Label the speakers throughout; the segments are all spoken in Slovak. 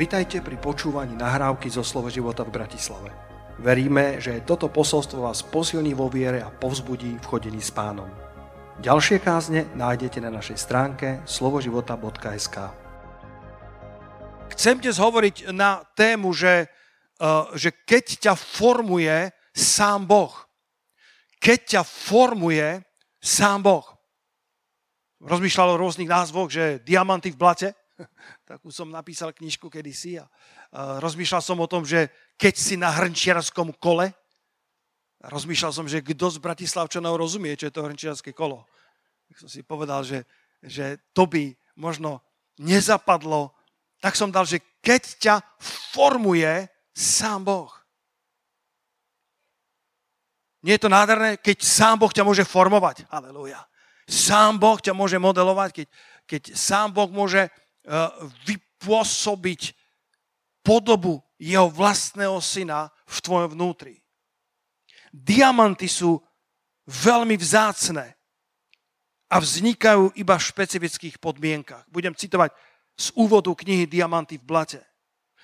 Speaker 1: Vitajte pri počúvaní nahrávky zo Slovo života v Bratislave. Veríme, že toto posolstvo vás posilní vo viere a povzbudí v chodení s pánom. Ďalšie kázne nájdete na našej stránke slovoživota.sk Chcem dnes hovoriť na tému, že, uh, že keď ťa formuje sám Boh. Keď ťa formuje sám Boh. Rozmýšľal o rôznych názvoch, že diamanty v blate, Takú som napísal knižku kedysi a rozmýšľal som o tom, že keď si na hrnčiarskom kole, rozmýšľal som, že kto z Bratislavčanov rozumie, čo je to hrnčiarské kolo. Tak som si povedal, že, že to by možno nezapadlo. Tak som dal, že keď ťa formuje sám Boh. Nie je to nádherné, keď sám Boh ťa môže formovať. Aleluja. Sám Boh ťa môže modelovať, keď, keď sám Boh môže vypôsobiť podobu jeho vlastného syna v tvojom vnútri. Diamanty sú veľmi vzácne a vznikajú iba v špecifických podmienkach. Budem citovať z úvodu knihy Diamanty v blate.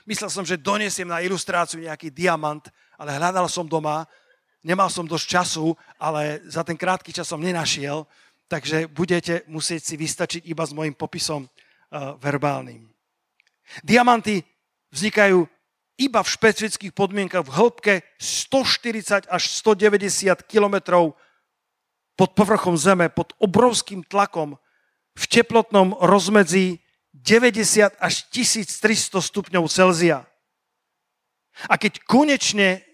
Speaker 1: Myslel som, že donesiem na ilustráciu nejaký diamant, ale hľadal som doma, nemal som dosť času, ale za ten krátky čas som nenašiel, takže budete musieť si vystačiť iba s môjim popisom verbálnym. Diamanty vznikajú iba v špecifických podmienkach v hĺbke 140 až 190 kilometrov pod povrchom Zeme, pod obrovským tlakom, v teplotnom rozmedzi 90 až 1300 stupňov Celzia. A keď konečne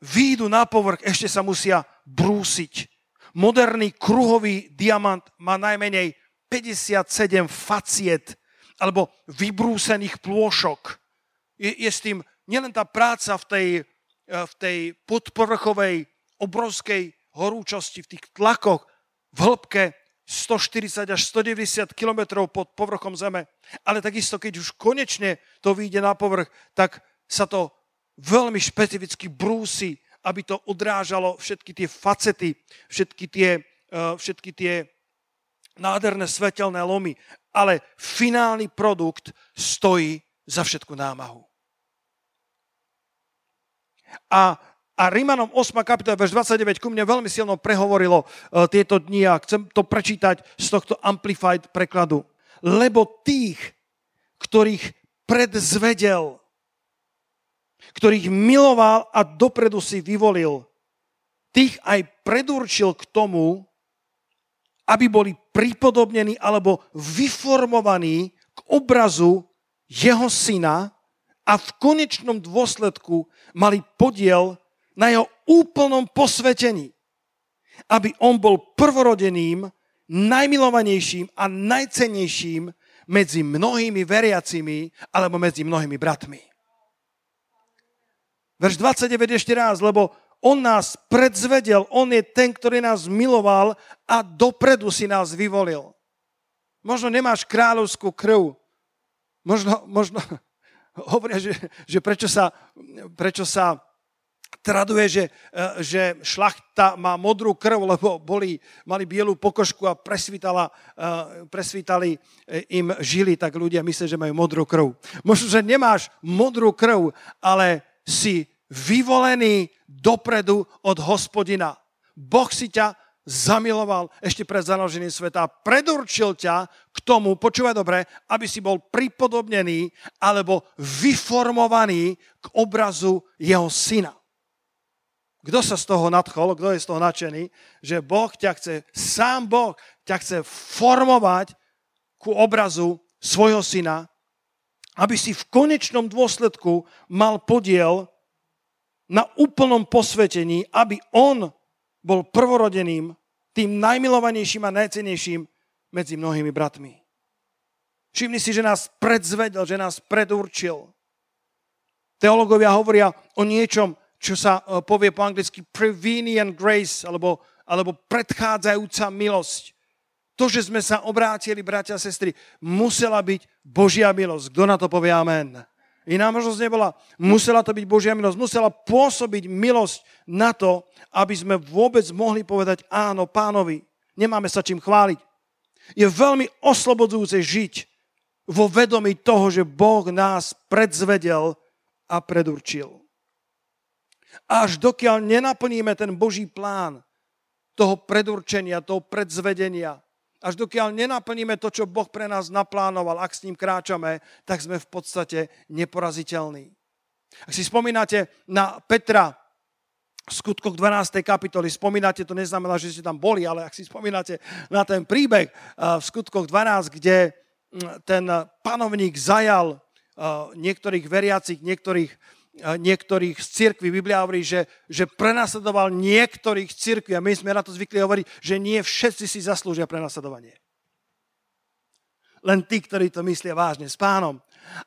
Speaker 1: výjdu na povrch, ešte sa musia brúsiť. Moderný kruhový diamant má najmenej 57 faciet alebo vybrúsených plôšok. Je, je s tým nielen tá práca v tej, eh, v tej podpovrchovej obrovskej horúčosti, v tých tlakoch v hĺbke 140 až 190 km pod povrchom Zeme, ale takisto, keď už konečne to vyjde na povrch, tak sa to veľmi špecificky brúsi, aby to odrážalo všetky tie facety, všetky tie, eh, všetky tie nádherné svetelné lomy, ale finálny produkt stojí za všetku námahu. A, a Rímanom 8. kapitola, verš 29, ku mne veľmi silno prehovorilo uh, tieto dni a chcem to prečítať z tohto Amplified prekladu. Lebo tých, ktorých predzvedel, ktorých miloval a dopredu si vyvolil, tých aj predurčil k tomu, aby boli pripodobnení alebo vyformovaní k obrazu jeho syna a v konečnom dôsledku mali podiel na jeho úplnom posvetení. Aby on bol prvorodeným, najmilovanejším a najcennejším medzi mnohými veriacimi alebo medzi mnohými bratmi. Verš 29 ešte raz, lebo on nás predzvedel, On je ten, ktorý nás miloval a dopredu si nás vyvolil. Možno nemáš kráľovskú krv. Možno, možno hovoria, že, že prečo, sa, prečo sa traduje, že, že šlachta má modrú krv, lebo boli, mali bielú pokožku a presvítala, presvítali im žily, tak ľudia myslia, že majú modrú krv. Možno, že nemáš modrú krv, ale si vyvolený dopredu od hospodina. Boh si ťa zamiloval ešte pred založením sveta predurčil ťa k tomu, počúvaj dobre, aby si bol pripodobnený alebo vyformovaný k obrazu jeho syna. Kto sa z toho nadchol, kto je z toho nadšený, že Boh ťa chce, sám Boh ťa chce formovať ku obrazu svojho syna, aby si v konečnom dôsledku mal podiel na úplnom posvetení, aby on bol prvorodeným, tým najmilovanejším a najcenejším medzi mnohými bratmi. Všimni si, že nás predzvedel, že nás predurčil. Teológovia hovoria o niečom, čo sa e, povie po anglicky prevenient grace, alebo, alebo predchádzajúca milosť. To, že sme sa obrátili, bratia a sestry, musela byť Božia milosť. Kto na to povie amen? Iná možnosť nebola. Musela to byť Božia milosť. Musela pôsobiť milosť na to, aby sme vôbec mohli povedať áno pánovi. Nemáme sa čím chváliť. Je veľmi oslobodzujúce žiť vo vedomí toho, že Boh nás predzvedel a predurčil. Až dokiaľ nenaplníme ten Boží plán toho predurčenia, toho predzvedenia, až dokiaľ nenaplníme to, čo Boh pre nás naplánoval, ak s ním kráčame, tak sme v podstate neporaziteľní. Ak si spomínate na Petra v skutkoch 12. kapitoly, spomínate, to neznamená, že ste tam boli, ale ak si spomínate na ten príbeh eh, v skutkoch 12, kde hm, ten panovník zajal eh, niektorých veriacich, niektorých niektorých z cirkví. Biblia hovorí, že, že prenasledoval niektorých cirkví a my sme na to zvykli hovoriť, že nie všetci si zaslúžia prenasledovanie. Len tí, ktorí to myslia vážne s pánom.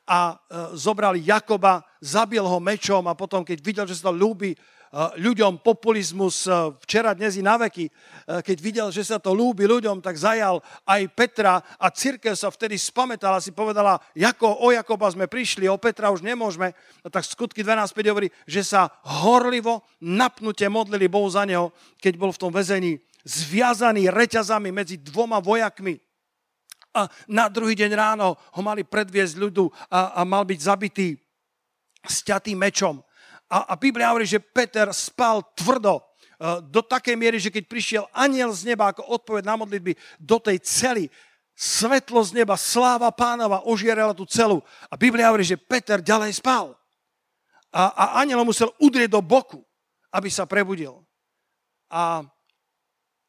Speaker 1: A e, zobrali Jakoba, zabil ho mečom a potom, keď videl, že sa to ľúbi ľuďom populizmus včera, dnes i na veky. Keď videl, že sa to ľúbi ľuďom, tak zajal aj Petra a církev sa vtedy spametala, si povedala, ako o Jakoba sme prišli, o Petra už nemôžeme. Tak skutky 12.5 hovorí, že sa horlivo, napnutie modlili Bohu za neho, keď bol v tom väzení zviazaný reťazami medzi dvoma vojakmi. A na druhý deň ráno ho mali predviesť ľudu a, a mal byť zabitý sťatým mečom. A, a Biblia hovorí, že Peter spal tvrdo eh, do takej miery, že keď prišiel aniel z neba ako odpoveď na modlitby do tej cely, svetlo z neba, sláva pánova ožierala tú celu. A Biblia hovorí, že Peter ďalej spal. A, a aniel musel udrieť do boku, aby sa prebudil. A,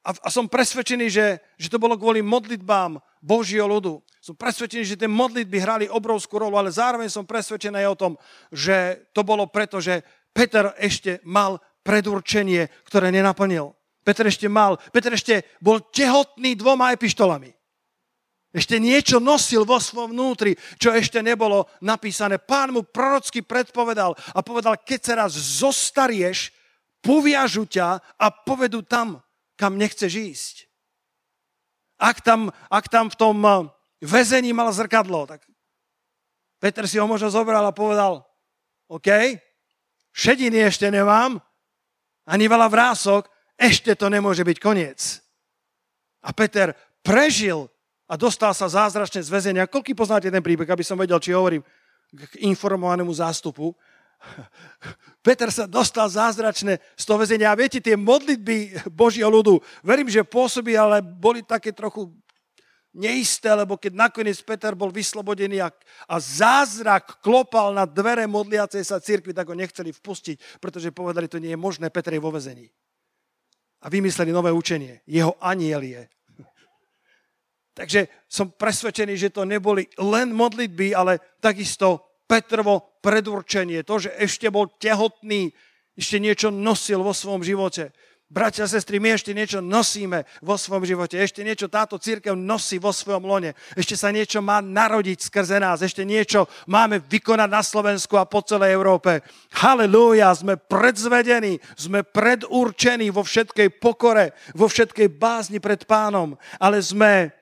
Speaker 1: a, a som presvedčený, že, že to bolo kvôli modlitbám Božieho ľudu. Som presvedčený, že tie modlitby hrali obrovskú rolu, ale zároveň som presvedčený o tom, že to bolo preto, že Peter ešte mal predurčenie, ktoré nenaplnil. Peter ešte mal, Peter ešte bol tehotný dvoma epištolami. Ešte niečo nosil vo svojom vnútri, čo ešte nebolo napísané. Pán mu prorocky predpovedal a povedal, keď sa raz zostarieš, poviažu ťa a povedu tam, kam nechceš ísť. Ak tam, ak tam v tom väzení mal zrkadlo, tak Peter si ho možno zobral a povedal, OK, šediny ešte nemám, ani veľa vrások, ešte to nemôže byť koniec. A Peter prežil a dostal sa zázračne z väzenia. Koľko poznáte ten príbeh, aby som vedel, či hovorím k informovanému zástupu. Peter sa dostal zázračne z toho väzenia. A viete, tie modlitby Božieho ľudu, verím, že pôsobí, ale boli také trochu neisté, lebo keď nakoniec Peter bol vyslobodený a, a zázrak klopal na dvere modliacej sa cirkvi, tak ho nechceli vpustiť, pretože povedali, to nie je možné, Peter je vo väzení. A vymysleli nové učenie. Jeho aniel je. Takže som presvedčený, že to neboli len modlitby, ale takisto Petrovo predurčenie, to, že ešte bol tehotný, ešte niečo nosil vo svojom živote. Bratia a sestry, my ešte niečo nosíme vo svojom živote, ešte niečo táto církev nosí vo svojom lone, ešte sa niečo má narodiť skrze nás, ešte niečo máme vykonať na Slovensku a po celej Európe. Halelúja, sme predzvedení, sme predurčení vo všetkej pokore, vo všetkej bázni pred pánom, ale sme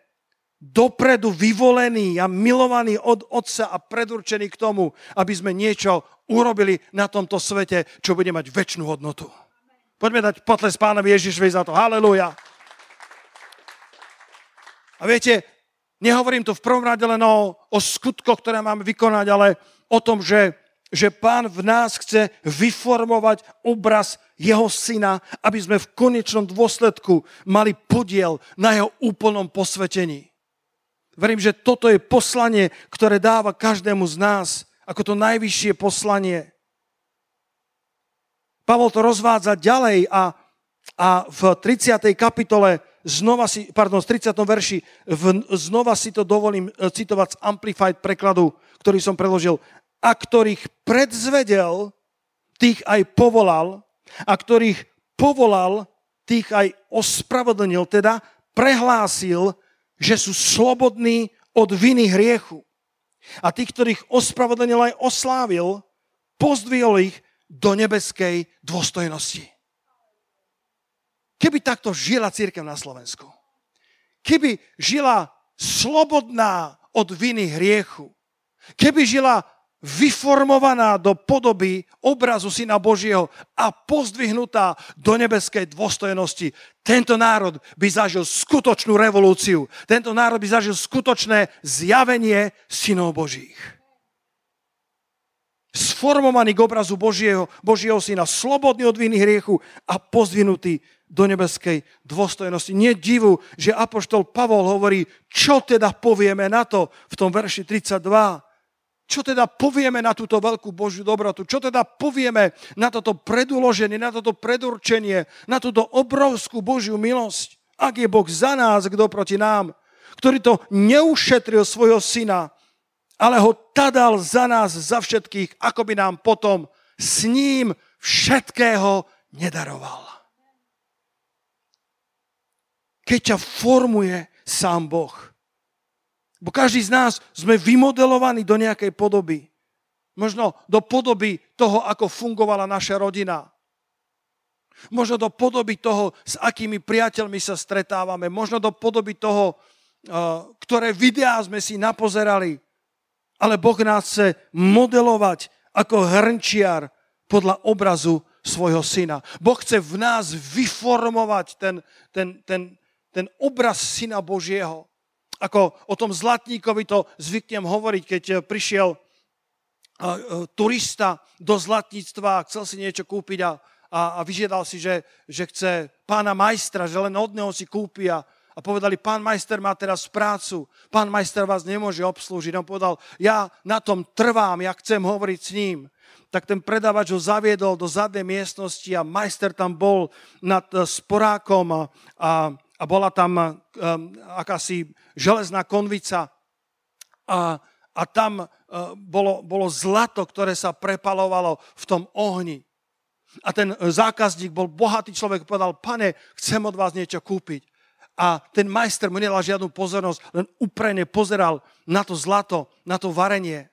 Speaker 1: dopredu vyvolení a milovaní od Otca a predurčení k tomu, aby sme niečo urobili na tomto svete, čo bude mať väčšinu hodnotu. Poďme dať potles pánovi Ježišovi za to. Halelúja. A viete, nehovorím tu v prvom rade len o, o skutkoch, ktoré máme vykonať, ale o tom, že, že pán v nás chce vyformovať obraz jeho syna, aby sme v konečnom dôsledku mali podiel na jeho úplnom posvetení. Verím, že toto je poslanie, ktoré dáva každému z nás ako to najvyššie poslanie. Pavol to rozvádza ďalej a, a v 30. kapitole znova si, pardon, v 30. verši v, znova si to dovolím e, citovať z Amplified prekladu, ktorý som preložil. A ktorých predzvedel, tých aj povolal, a ktorých povolal, tých aj ospravedlnil, teda prehlásil, že sú slobodní od viny hriechu. A tých, ktorých ospravedlnil aj oslávil, pozdvihol ich do nebeskej dôstojnosti. Keby takto žila církev na Slovensku, keby žila slobodná od viny hriechu, keby žila vyformovaná do podoby obrazu Syna Božieho a pozdvihnutá do nebeskej dôstojnosti. Tento národ by zažil skutočnú revolúciu. Tento národ by zažil skutočné zjavenie synov Božích. Sformovaný k obrazu Božieho, Božieho syna, slobodný od viny hriechu a pozdvihnutý do nebeskej dôstojnosti. Nie divu, že Apoštol Pavol hovorí, čo teda povieme na to v tom verši 32 čo teda povieme na túto veľkú Božiu dobrotu? Čo teda povieme na toto predúloženie, na toto predurčenie, na túto obrovskú Božiu milosť? Ak je Boh za nás, kto proti nám? Ktorý to neušetril svojho syna, ale ho tadal za nás, za všetkých, ako by nám potom s ním všetkého nedaroval. Keď ťa formuje sám Boh, Bo každý z nás sme vymodelovaní do nejakej podoby. Možno do podoby toho, ako fungovala naša rodina. Možno do podoby toho, s akými priateľmi sa stretávame. Možno do podoby toho, eh, ktoré videá sme si napozerali. Ale Boh nás chce modelovať ako hrnčiar podľa obrazu svojho syna. Boh chce v nás vyformovať ten, ten, ten, ten obraz syna Božieho. Ako o tom zlatníkovi to zvyknem hovoriť, keď eh, prišiel eh, eh, turista do zlatníctva a chcel si niečo kúpiť a, a, a vyžiadal si, že, že chce pána majstra, že len od neho si kúpi a, a povedali, pán majster má teraz prácu, pán majster vás nemôže obslúžiť. On povedal, ja na tom trvám, ja chcem hovoriť s ním. Tak ten predávač ho zaviedol do zadnej miestnosti a majster tam bol nad sporákom a, a a bola tam um, akási železná konvica a, a tam uh, bolo, bolo zlato, ktoré sa prepalovalo v tom ohni. A ten zákazník bol bohatý človek, povedal, pane, chcem od vás niečo kúpiť. A ten majster mu nedal žiadnu pozornosť, len uprene pozeral na to zlato, na to varenie.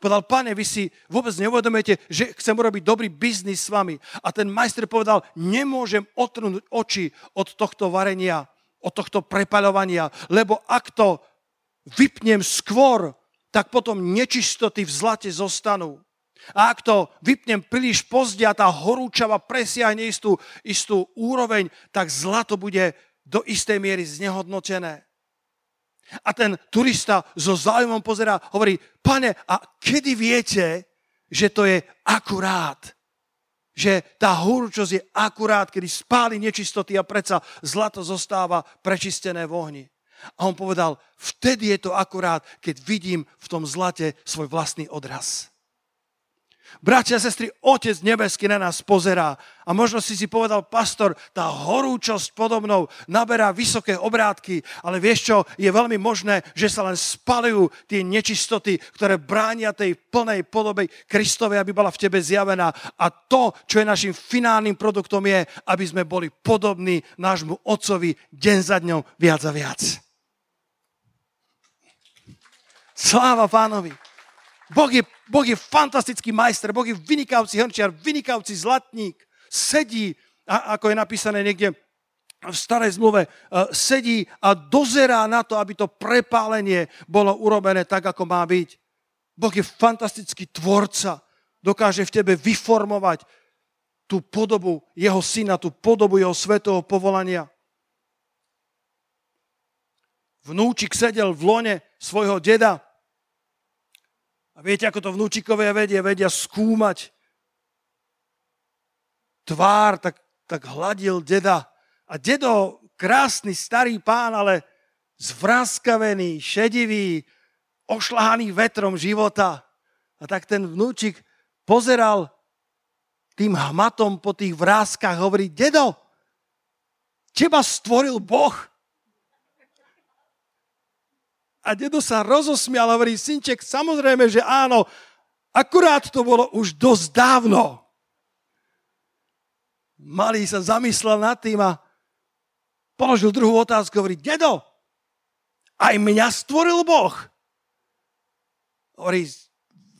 Speaker 1: Povedal, pane, vy si vôbec neuvedomujete, že chcem urobiť dobrý biznis s vami. A ten majster povedal, nemôžem otrhnúť oči od tohto varenia, od tohto prepaľovania, lebo ak to vypnem skôr, tak potom nečistoty v zlate zostanú. A ak to vypnem príliš pozdia, tá horúčava presiahne istú, istú úroveň, tak zlato bude do istej miery znehodnotené. A ten turista so záujmom pozerá, hovorí, pane, a kedy viete, že to je akurát? Že tá horúčosť je akurát, kedy spáli nečistoty a predsa zlato zostáva prečistené v ohni. A on povedal, vtedy je to akurát, keď vidím v tom zlate svoj vlastný odraz. Bratia a sestry, Otec nebeský na nás pozerá a možno si si povedal, pastor, tá horúčosť podobnou naberá vysoké obrátky, ale vieš čo, je veľmi možné, že sa len spalujú tie nečistoty, ktoré bránia tej plnej podobe Kristovej, aby bola v tebe zjavená. A to, čo je našim finálnym produktom je, aby sme boli podobní nášmu Otcovi deň za dňom viac a viac. Sláva pánovi. Boh je, boh je fantastický majster, Boh je vynikajúci hrnčiar, vynikajúci zlatník. Sedí, a, ako je napísané niekde v starej zmluve, e, sedí a dozerá na to, aby to prepálenie bolo urobené tak, ako má byť. Boh je fantastický tvorca, dokáže v tebe vyformovať tú podobu jeho syna, tú podobu jeho svetého povolania. Vnúčik sedel v lone svojho deda a viete, ako to vnúčikové vedia? Vedia skúmať tvár, tak, tak hladil deda. A dedo, krásny starý pán, ale zvráskavený, šedivý, ošlahaný vetrom života. A tak ten vnúčik pozeral tým hmatom po tých vrázkach, hovorí, dedo, teba stvoril Boh. A dedo sa rozosmial a hovorí, synček, samozrejme, že áno, akurát to bolo už dosť dávno. Malý sa zamyslel nad tým a položil druhú otázku, hovorí, dedo, aj mňa stvoril Boh. Hovorí,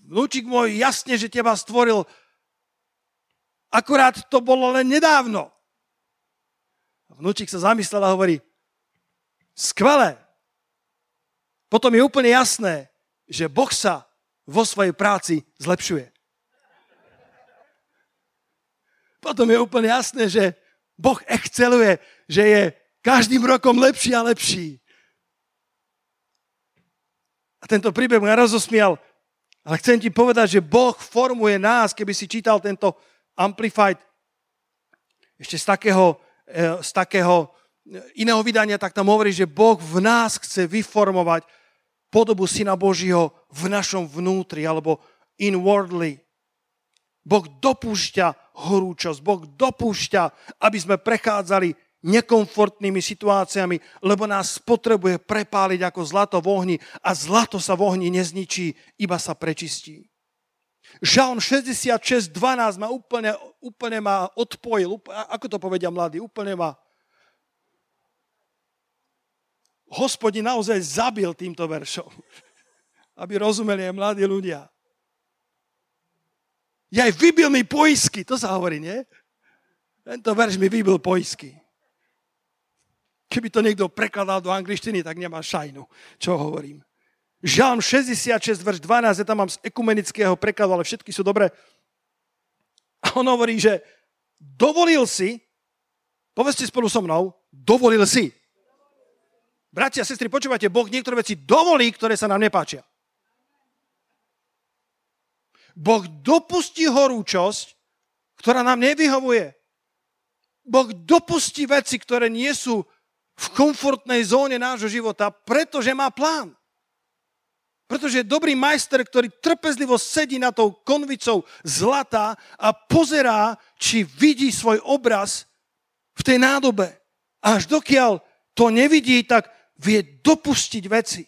Speaker 1: vnúčik môj, jasne, že teba stvoril, akurát to bolo len nedávno. Vnúčik sa zamyslel a hovorí, skvelé, potom je úplne jasné, že Boh sa vo svojej práci zlepšuje. Potom je úplne jasné, že Boh exceluje, že je každým rokom lepší a lepší. A tento príbeh ma rozosmial, ale chcem ti povedať, že Boh formuje nás, keby si čítal tento Amplified ešte z takého, e, z takého iného vydania, tak tam hovorí, že Boh v nás chce vyformovať podobu Syna Božího v našom vnútri, alebo inwardly. Boh dopúšťa horúčosť, Boh dopúšťa, aby sme prechádzali nekomfortnými situáciami, lebo nás potrebuje prepáliť ako zlato v ohni a zlato sa v ohni nezničí, iba sa prečistí. Žalm 66, 12 ma úplne, úplne ma odpojil, ako to povedia mladí, úplne ma hospodin naozaj zabil týmto veršom. Aby rozumeli aj mladí ľudia. Ja aj vybil mi poisky, to sa hovorí, nie? Tento verš mi vybil poisky. Keby to niekto prekladal do angličtiny, tak nemá šajnu, čo hovorím. Žalm 66, verš 12, ja tam mám z ekumenického prekladu, ale všetky sú dobré. A on hovorí, že dovolil si, povedzte spolu so mnou, dovolil si. Bratia a sestry, počúvate, Boh niektoré veci dovolí, ktoré sa nám nepáčia. Boh dopustí horúčosť, ktorá nám nevyhovuje. Boh dopustí veci, ktoré nie sú v komfortnej zóne nášho života, pretože má plán. Pretože je dobrý majster, ktorý trpezlivo sedí na tou konvicou zlata a pozerá, či vidí svoj obraz v tej nádobe. Až dokiaľ to nevidí, tak vie dopustiť veci.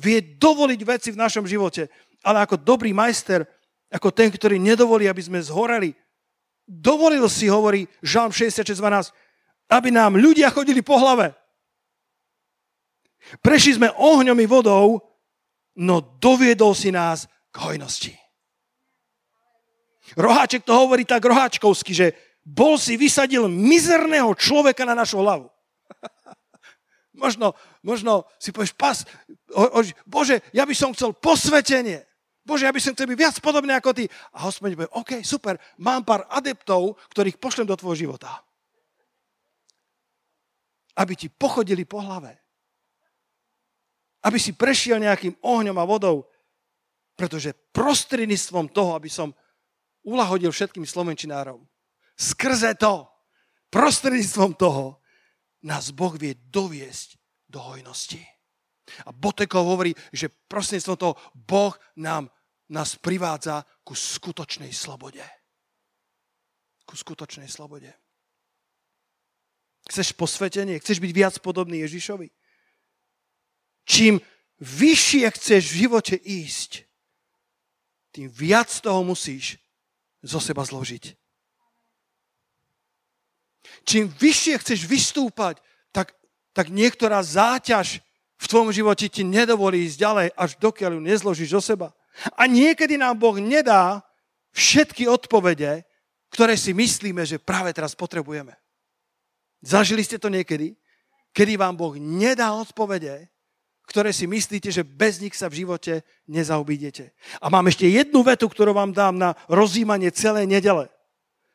Speaker 1: Vie dovoliť veci v našom živote. Ale ako dobrý majster ako ten, ktorý nedovolí, aby sme zhoreli. Dovolil si, hovorí Žalm 66.12, aby nám ľudia chodili po hlave. Prešli sme ohňom i vodou, no doviedol si nás k hojnosti. Roháček to hovorí tak roháčkovsky, že bol si vysadil mizerného človeka na našu hlavu. Možno, možno si povieš, pas, o, o, Bože, ja by som chcel posvetenie. Bože, ja by som chcel byť viac podobný ako ty. A hospodin povie, OK, super, mám pár adeptov, ktorých pošlem do tvojho života. Aby ti pochodili po hlave. Aby si prešiel nejakým ohňom a vodou. Pretože prostredníctvom toho, aby som ulahodil všetkým slovenčinárom, skrze to, prostredníctvom toho, nás Boh vie doviesť do hojnosti. A Botekov hovorí, že prostredníctvom toho Boh nám nás privádza ku skutočnej slobode. Ku skutočnej slobode. Chceš posvetenie? Chceš byť viac podobný Ježišovi? Čím vyššie chceš v živote ísť, tým viac toho musíš zo seba zložiť. Čím vyššie chceš vystúpať, tak, tak niektorá záťaž v tvojom živote ti nedovolí ísť ďalej, až dokiaľ ju nezložíš zo seba. A niekedy nám Boh nedá všetky odpovede, ktoré si myslíme, že práve teraz potrebujeme. Zažili ste to niekedy? Kedy vám Boh nedá odpovede, ktoré si myslíte, že bez nich sa v živote nezaobídete. A mám ešte jednu vetu, ktorú vám dám na rozjímanie celej nedele.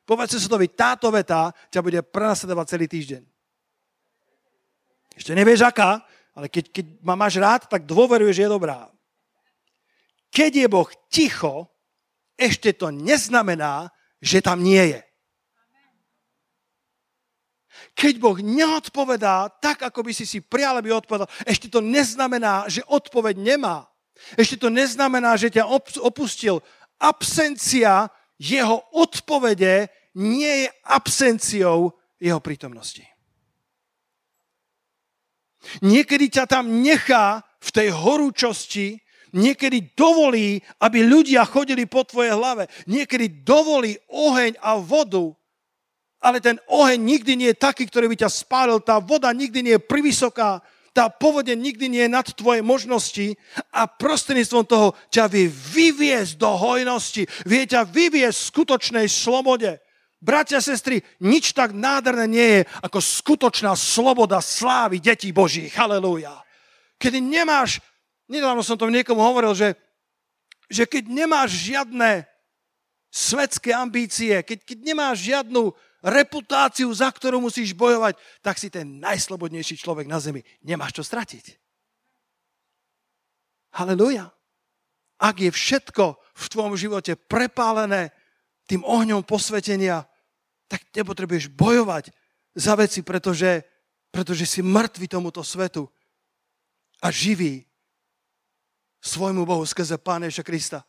Speaker 1: To vy, táto veta ťa bude prenasledovať celý týždeň. Ešte nevieš aká, ale keď, keď ma máš rád, tak dôveruješ, že je dobrá. Keď je Boh ticho, ešte to neznamená, že tam nie je. Keď Boh neodpovedá tak, ako by si si prijal, aby odpovedal, ešte to neznamená, že odpoveď nemá. Ešte to neznamená, že ťa opustil. Absencia jeho odpovede nie je absenciou jeho prítomnosti. Niekedy ťa tam nechá v tej horúčosti, niekedy dovolí, aby ľudia chodili po tvojej hlave. Niekedy dovolí oheň a vodu, ale ten oheň nikdy nie je taký, ktorý by ťa spálil. Tá voda nikdy nie je privysoká, tá povodeň nikdy nie je nad tvoje možnosti a prostredníctvom toho ťa vie vyviesť do hojnosti, vie ťa vyviesť v skutočnej slobode. Bratia, sestry, nič tak nádherné nie je ako skutočná sloboda slávy detí Božích. Halelúja. Kedy nemáš Nedávno som to niekomu hovoril, že že keď nemáš žiadne svetské ambície, keď, keď nemáš žiadnu reputáciu, za ktorú musíš bojovať, tak si ten najslobodnejší človek na zemi. Nemáš čo stratiť. Halelujá. Ak je všetko v tvojom živote prepálené tým ohňom posvetenia, tak nepotrebuješ bojovať za veci, pretože, pretože si mŕtvy tomuto svetu a živý svojmu Bohu skrze Pána Ježa Krista.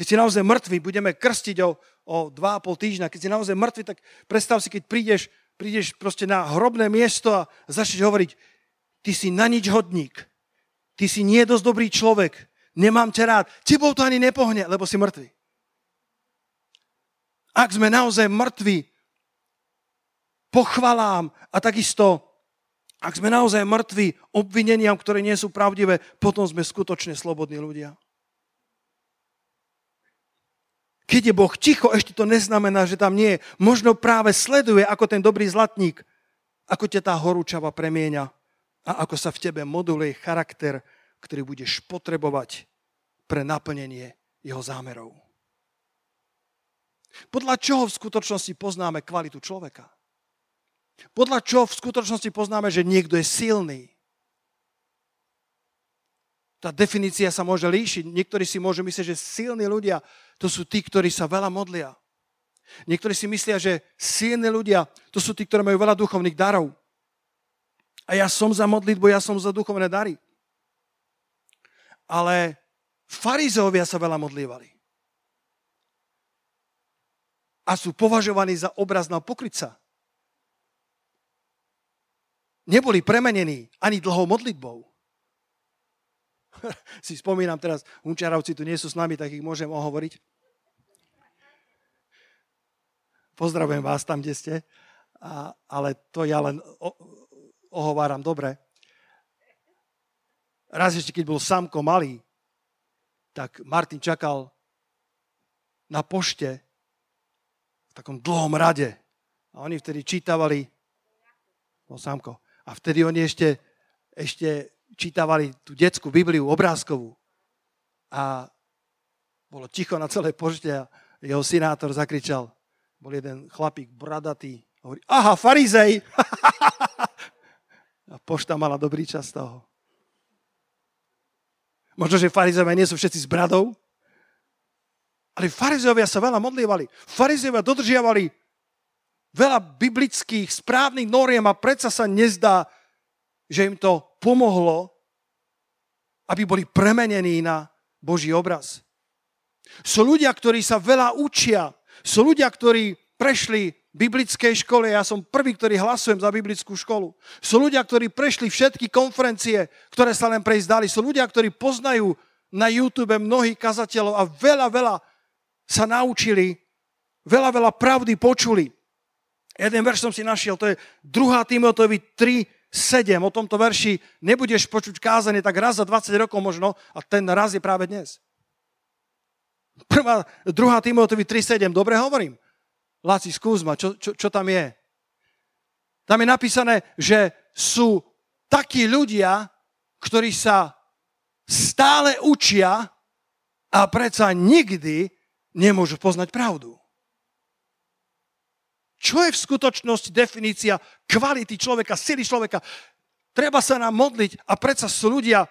Speaker 1: Keď si naozaj mŕtvy, budeme krstiť o, o dva a pol týždňa, keď si naozaj mŕtvy, tak predstav si, keď prídeš, prídeš proste na hrobné miesto a začneš hovoriť, ty si na nič hodník, ty si nie dosť dobrý človek, nemám ťa rád, tebou to ani nepohne, lebo si mŕtvy. Ak sme naozaj mŕtvi pochvalám a takisto ak sme naozaj mŕtvi obvineniam, ktoré nie sú pravdivé, potom sme skutočne slobodní ľudia. Keď je Boh ticho, ešte to neznamená, že tam nie je. Možno práve sleduje, ako ten dobrý zlatník, ako ťa tá horúčava premieňa a ako sa v tebe moduluje charakter, ktorý budeš potrebovať pre naplnenie jeho zámerov. Podľa čoho v skutočnosti poznáme kvalitu človeka? Podľa čo v skutočnosti poznáme, že niekto je silný? Tá definícia sa môže líšiť. Niektorí si môžu myslieť, že silní ľudia to sú tí, ktorí sa veľa modlia. Niektorí si myslia, že silní ľudia to sú tí, ktorí majú veľa duchovných darov. A ja som za modlitbu, ja som za duchovné dary. Ale farizovia sa veľa modlívali. A sú považovaní za obraz na neboli premenení ani dlhou modlitbou. si spomínam teraz, unčarovci tu nie sú s nami, tak ich môžem ohovoriť. Pozdravujem vás tam, kde ste, a, ale to ja len o, ohováram dobre. Raz ešte, keď bol Samko malý, tak Martin čakal na pošte v takom dlhom rade. A oni vtedy čítavali, bol Samko, a vtedy oni ešte, ešte čítavali tú detskú Bibliu obrázkovú. A bolo ticho na celej pošte a jeho synátor zakričal, bol jeden chlapík bradatý, hovorí, aha, farizej! a pošta mala dobrý čas toho. Možno, že farizejovia nie sú všetci s bradou, ale farizejovia sa veľa modlievali. Farizejovia dodržiavali veľa biblických správnych noriem a predsa sa nezdá, že im to pomohlo, aby boli premenení na Boží obraz. Sú ľudia, ktorí sa veľa učia. Sú ľudia, ktorí prešli biblickej škole. Ja som prvý, ktorý hlasujem za biblickú školu. Sú ľudia, ktorí prešli všetky konferencie, ktoré sa len prejsť dali. Sú ľudia, ktorí poznajú na YouTube mnohých kazateľov a veľa, veľa sa naučili, veľa, veľa pravdy počuli. Jeden verš som si našiel, to je 2. Timoteovi 3, 7. O tomto verši nebudeš počuť kázanie tak raz za 20 rokov možno a ten raz je práve dnes. Prvá, 2. Timoteovi 3, 7. Dobre hovorím. Láci, skús ma, čo, čo, čo tam je? Tam je napísané, že sú takí ľudia, ktorí sa stále učia a predsa nikdy nemôžu poznať pravdu. Čo je v skutočnosti definícia kvality človeka, sily človeka? Treba sa nám modliť a predsa sú ľudia,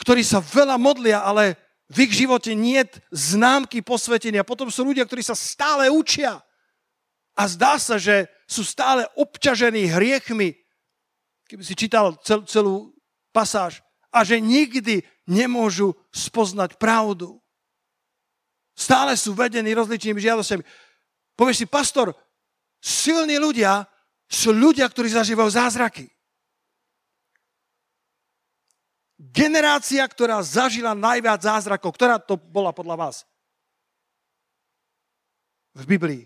Speaker 1: ktorí sa veľa modlia, ale v ich živote nie známky posvetenia. Potom sú ľudia, ktorí sa stále učia. A zdá sa, že sú stále obťažení hriechmi, keby si čítal cel, celú pasáž, a že nikdy nemôžu spoznať pravdu. Stále sú vedení rozličnými žiadosťami. Povieš si, pastor, silní ľudia sú ľudia, ktorí zažívajú zázraky. Generácia, ktorá zažila najviac zázrakov, ktorá to bola podľa vás? V Biblii.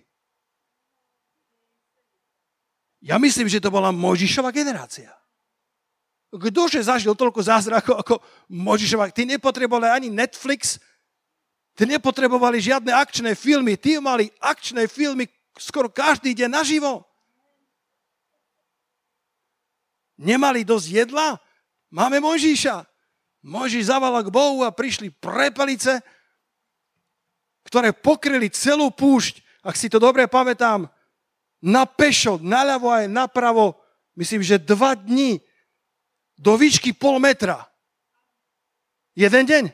Speaker 1: Ja myslím, že to bola Možišova generácia. Kdože zažil toľko zázrakov ako Možišova? Tí nepotrebovali ani Netflix, tí nepotrebovali žiadne akčné filmy, tí mali akčné filmy, skoro každý deň naživo. Nemali dosť jedla? Máme Mojžíša. Mojžiš zavala k Bohu a prišli prepelice ktoré pokryli celú púšť, ak si to dobre pamätám, na pešo, naľavo aj napravo, myslím, že dva dní do výšky pol metra. Jeden deň.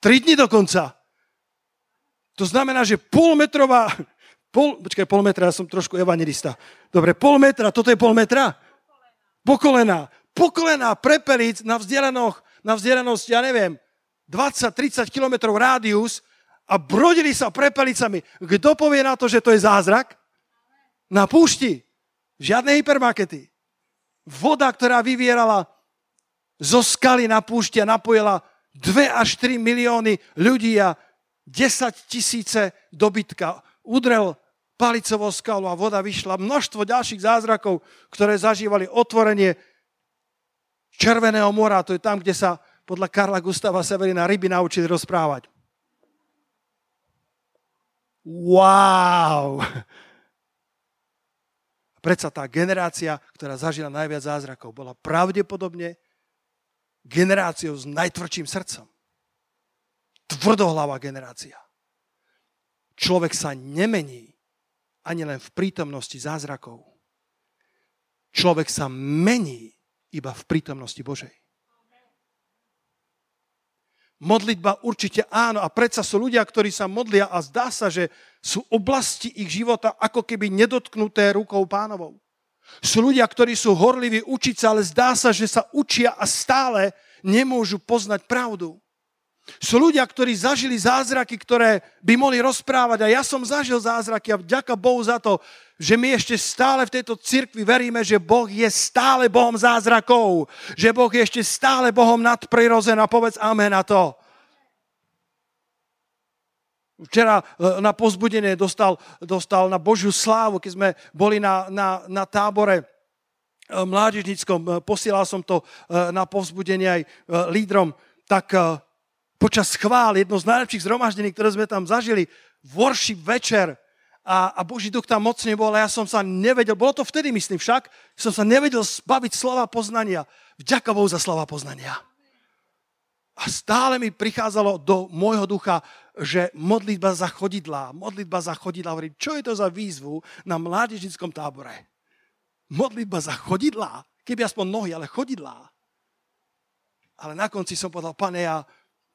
Speaker 1: Tri dní dokonca. To znamená, že polmetrová, pol, počkaj, pol metra, ja som trošku evangelista. Dobre, pol metra, toto je pol metra? Pokolená. Pokolená prepelic na vzdialenosť, na vzdialenosť, ja neviem, 20-30 km rádius a brodili sa prepelicami. Kto povie na to, že to je zázrak? Na púšti. Žiadne hypermarkety. Voda, ktorá vyvierala zo skaly na púšti a napojila 2 až 3 milióny ľudí a 10 tisíce dobytka. Udrel palicovou skalu a voda vyšla. Množstvo ďalších zázrakov, ktoré zažívali otvorenie Červeného mora. To je tam, kde sa podľa Karla Gustava Severina ryby naučili rozprávať. Wow! Predsa tá generácia, ktorá zažila najviac zázrakov, bola pravdepodobne generáciou s najtvrdším srdcom. Tvrdohlava generácia. Človek sa nemení ani len v prítomnosti zázrakov. Človek sa mení iba v prítomnosti Božej. Modlitba určite áno. A predsa sú ľudia, ktorí sa modlia a zdá sa, že sú oblasti ich života ako keby nedotknuté rukou pánovou. Sú ľudia, ktorí sú horliví učiť sa, ale zdá sa, že sa učia a stále nemôžu poznať pravdu. Sú ľudia, ktorí zažili zázraky, ktoré by mohli rozprávať a ja som zažil zázraky a vďaka Bohu za to, že my ešte stále v tejto cirkvi veríme, že Boh je stále Bohom zázrakov, že Boh je ešte stále Bohom nadprirozená. Povedz amen na to. Včera e, na pozbudenie dostal, dostal na Božiu slávu, keď sme boli na, na, na tábore e, mládežníckom, e, posielal som to na povzbudenie aj lídrom, tak počas chvál, jedno z najlepších zhromaždení, ktoré sme tam zažili, worship večer a, a Boží duch tam moc nebol a ja som sa nevedel, bolo to vtedy myslím však, som sa nevedel zbaviť slova poznania. Vďaka Bohu za slova poznania. A stále mi prichádzalo do môjho ducha, že modlitba za chodidlá, modlitba za chodidlá, hovorím, čo je to za výzvu na mládežnickom tábore? Modlitba za chodidlá, keby aspoň nohy, ale chodidlá. Ale na konci som povedal, pane, ja,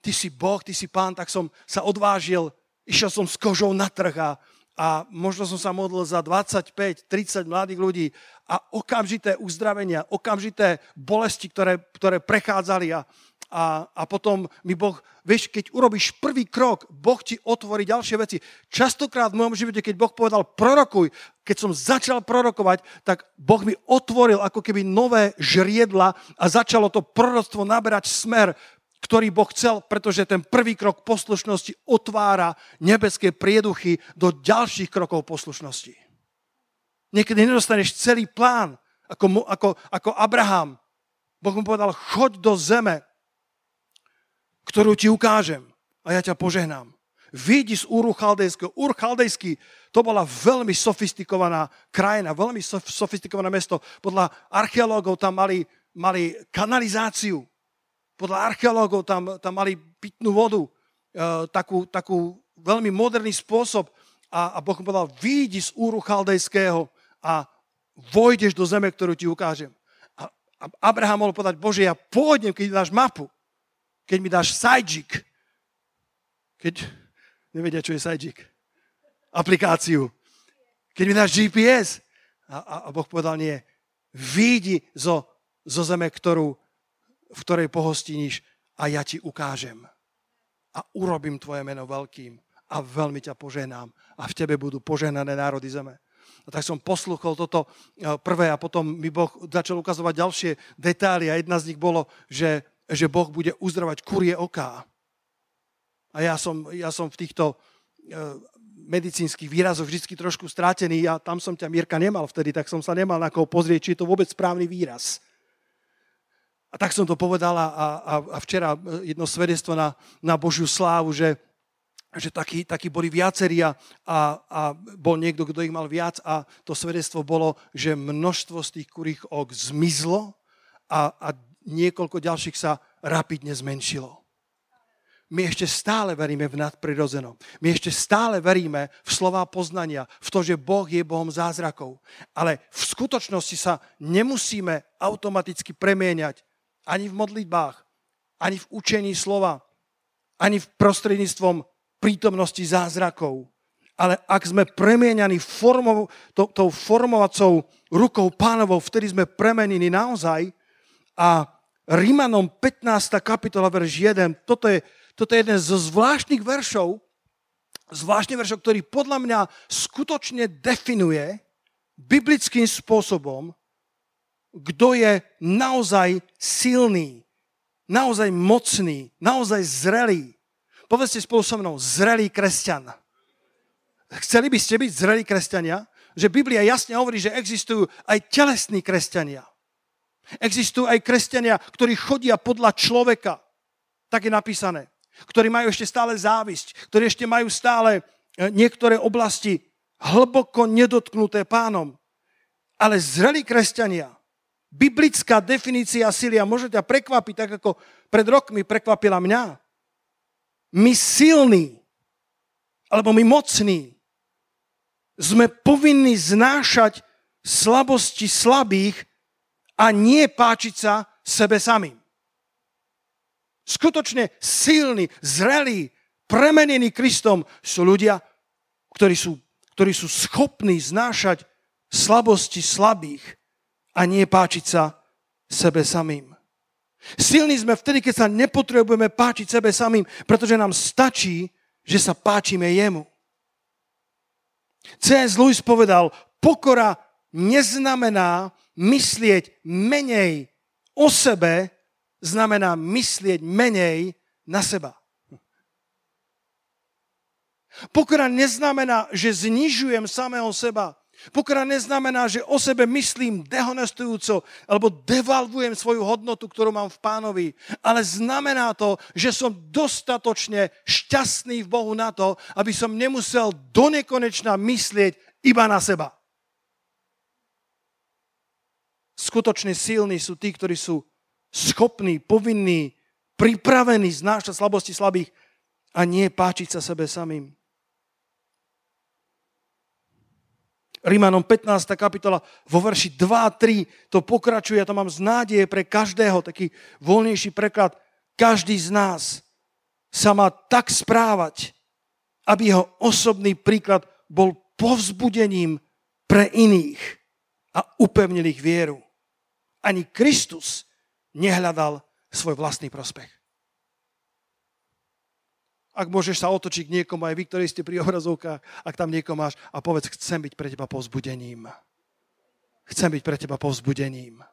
Speaker 1: ty si Boh, ty si pán, tak som sa odvážil, išiel som s kožou na trh a, a možno som sa modlil za 25-30 mladých ľudí a okamžité uzdravenia, okamžité bolesti, ktoré, ktoré prechádzali a, a, a potom mi Boh, vieš, keď urobíš prvý krok, Boh ti otvorí ďalšie veci. Častokrát v mojom živote, keď Boh povedal prorokuj, keď som začal prorokovať, tak Boh mi otvoril ako keby nové žriedla a začalo to proroctvo naberať smer ktorý Boh chcel, pretože ten prvý krok poslušnosti otvára nebeské prieduchy do ďalších krokov poslušnosti. Niekedy nedostaneš celý plán, ako, ako, ako Abraham. Boh mu povedal, choď do zeme, ktorú ti ukážem a ja ťa požehnám. Vidí z Úru Chaldejského. Úr Chaldejský to bola veľmi sofistikovaná krajina, veľmi sofistikované mesto. Podľa archeológov tam mali, mali kanalizáciu podľa archeológov tam, tam mali pitnú vodu, e, takú, takú veľmi moderný spôsob. A, a Boh mu povedal, výjdi z úru chaldejského a vojdeš do zeme, ktorú ti ukážem. A, a Abraham mohol povedať, Bože, ja pôjdem, keď mi dáš mapu, keď mi dáš sajžik. Keď nevedia, čo je sajžik. Aplikáciu. Keď mi dáš GPS. A, a, a Boh povedal, nie, výjdi zo, zo zeme, ktorú, v ktorej pohostiníš a ja ti ukážem. A urobím tvoje meno veľkým a veľmi ťa poženám. A v tebe budú poženané národy zeme. A tak som posluchol toto e, prvé a potom mi Boh začal ukazovať ďalšie detaily a jedna z nich bolo, že, že Boh bude uzdravať kurie oká. A ja som, ja som v týchto e, medicínskych výrazoch vždy trošku strátený a tam som ťa Mirka nemal vtedy, tak som sa nemal na koho pozrieť, či je to vôbec správny výraz. A tak som to povedala a, a, a včera jedno svedectvo na, na Božiu slávu, že, že takí, takí boli viacerí a, a, bol niekto, kto ich mal viac a to svedectvo bolo, že množstvo z tých kurých ok zmizlo a, a niekoľko ďalších sa rapidne zmenšilo. my ešte stále veríme v nadprirodzenom. My ešte stále veríme v slová poznania, v to, že Boh je Bohom zázrakov. Ale v skutočnosti sa nemusíme automaticky premieňať ani v modlitbách, ani v učení slova, ani v prostredníctvom prítomnosti zázrakov. Ale ak sme premieňaní formou, to, tou formovacou rukou pánovou, vtedy sme premenení naozaj. A Rímanom 15. kapitola, verš 1, toto je, toto je jeden zo zvláštnych veršov, zvláštny veršov, ktorý podľa mňa skutočne definuje biblickým spôsobom, kto je naozaj silný, naozaj mocný, naozaj zrelý. Povedzte spolu so mnou, zrelý kresťan. Chceli by ste byť zrelí kresťania? Že Biblia jasne hovorí, že existujú aj telesní kresťania. Existujú aj kresťania, ktorí chodia podľa človeka. Tak je napísané. Ktorí majú ešte stále závisť, ktorí ešte majú stále e, niektoré oblasti hlboko nedotknuté pánom. Ale zrelí kresťania, biblická definícia sily, a môže ťa prekvapiť, tak ako pred rokmi prekvapila mňa. My silní, alebo my mocní, sme povinní znášať slabosti slabých a nie páčiť sa sebe samým. Skutočne silní, zrelí, premenení Kristom sú ľudia, ktorí sú, ktorí sú schopní znášať slabosti slabých a nie páčiť sa sebe samým. Silní sme vtedy, keď sa nepotrebujeme páčiť sebe samým, pretože nám stačí, že sa páčime jemu. C.S. Lewis povedal, pokora neznamená myslieť menej o sebe, znamená myslieť menej na seba. Pokora neznamená, že znižujem samého seba, Pokora neznamená, že o sebe myslím dehonestujúco alebo devalvujem svoju hodnotu, ktorú mám v pánovi, ale znamená to, že som dostatočne šťastný v Bohu na to, aby som nemusel do nekonečna myslieť iba na seba. Skutočne silní sú tí, ktorí sú schopní, povinní, pripravení znášať slabosti slabých a nie páčiť sa sebe samým. Rímanom 15. kapitola vo verši 2 a 3 to pokračuje, ja to mám z nádeje pre každého, taký voľnejší preklad. Každý z nás sa má tak správať, aby jeho osobný príklad bol povzbudením pre iných a upevnil ich vieru. Ani Kristus nehľadal svoj vlastný prospech. Ak môžeš sa otočiť k niekomu, aj vy, ktorí ste pri obrazovkách, ak tam niekoho máš a povedz, chcem byť pre teba povzbudením. Chcem byť pre teba povzbudením.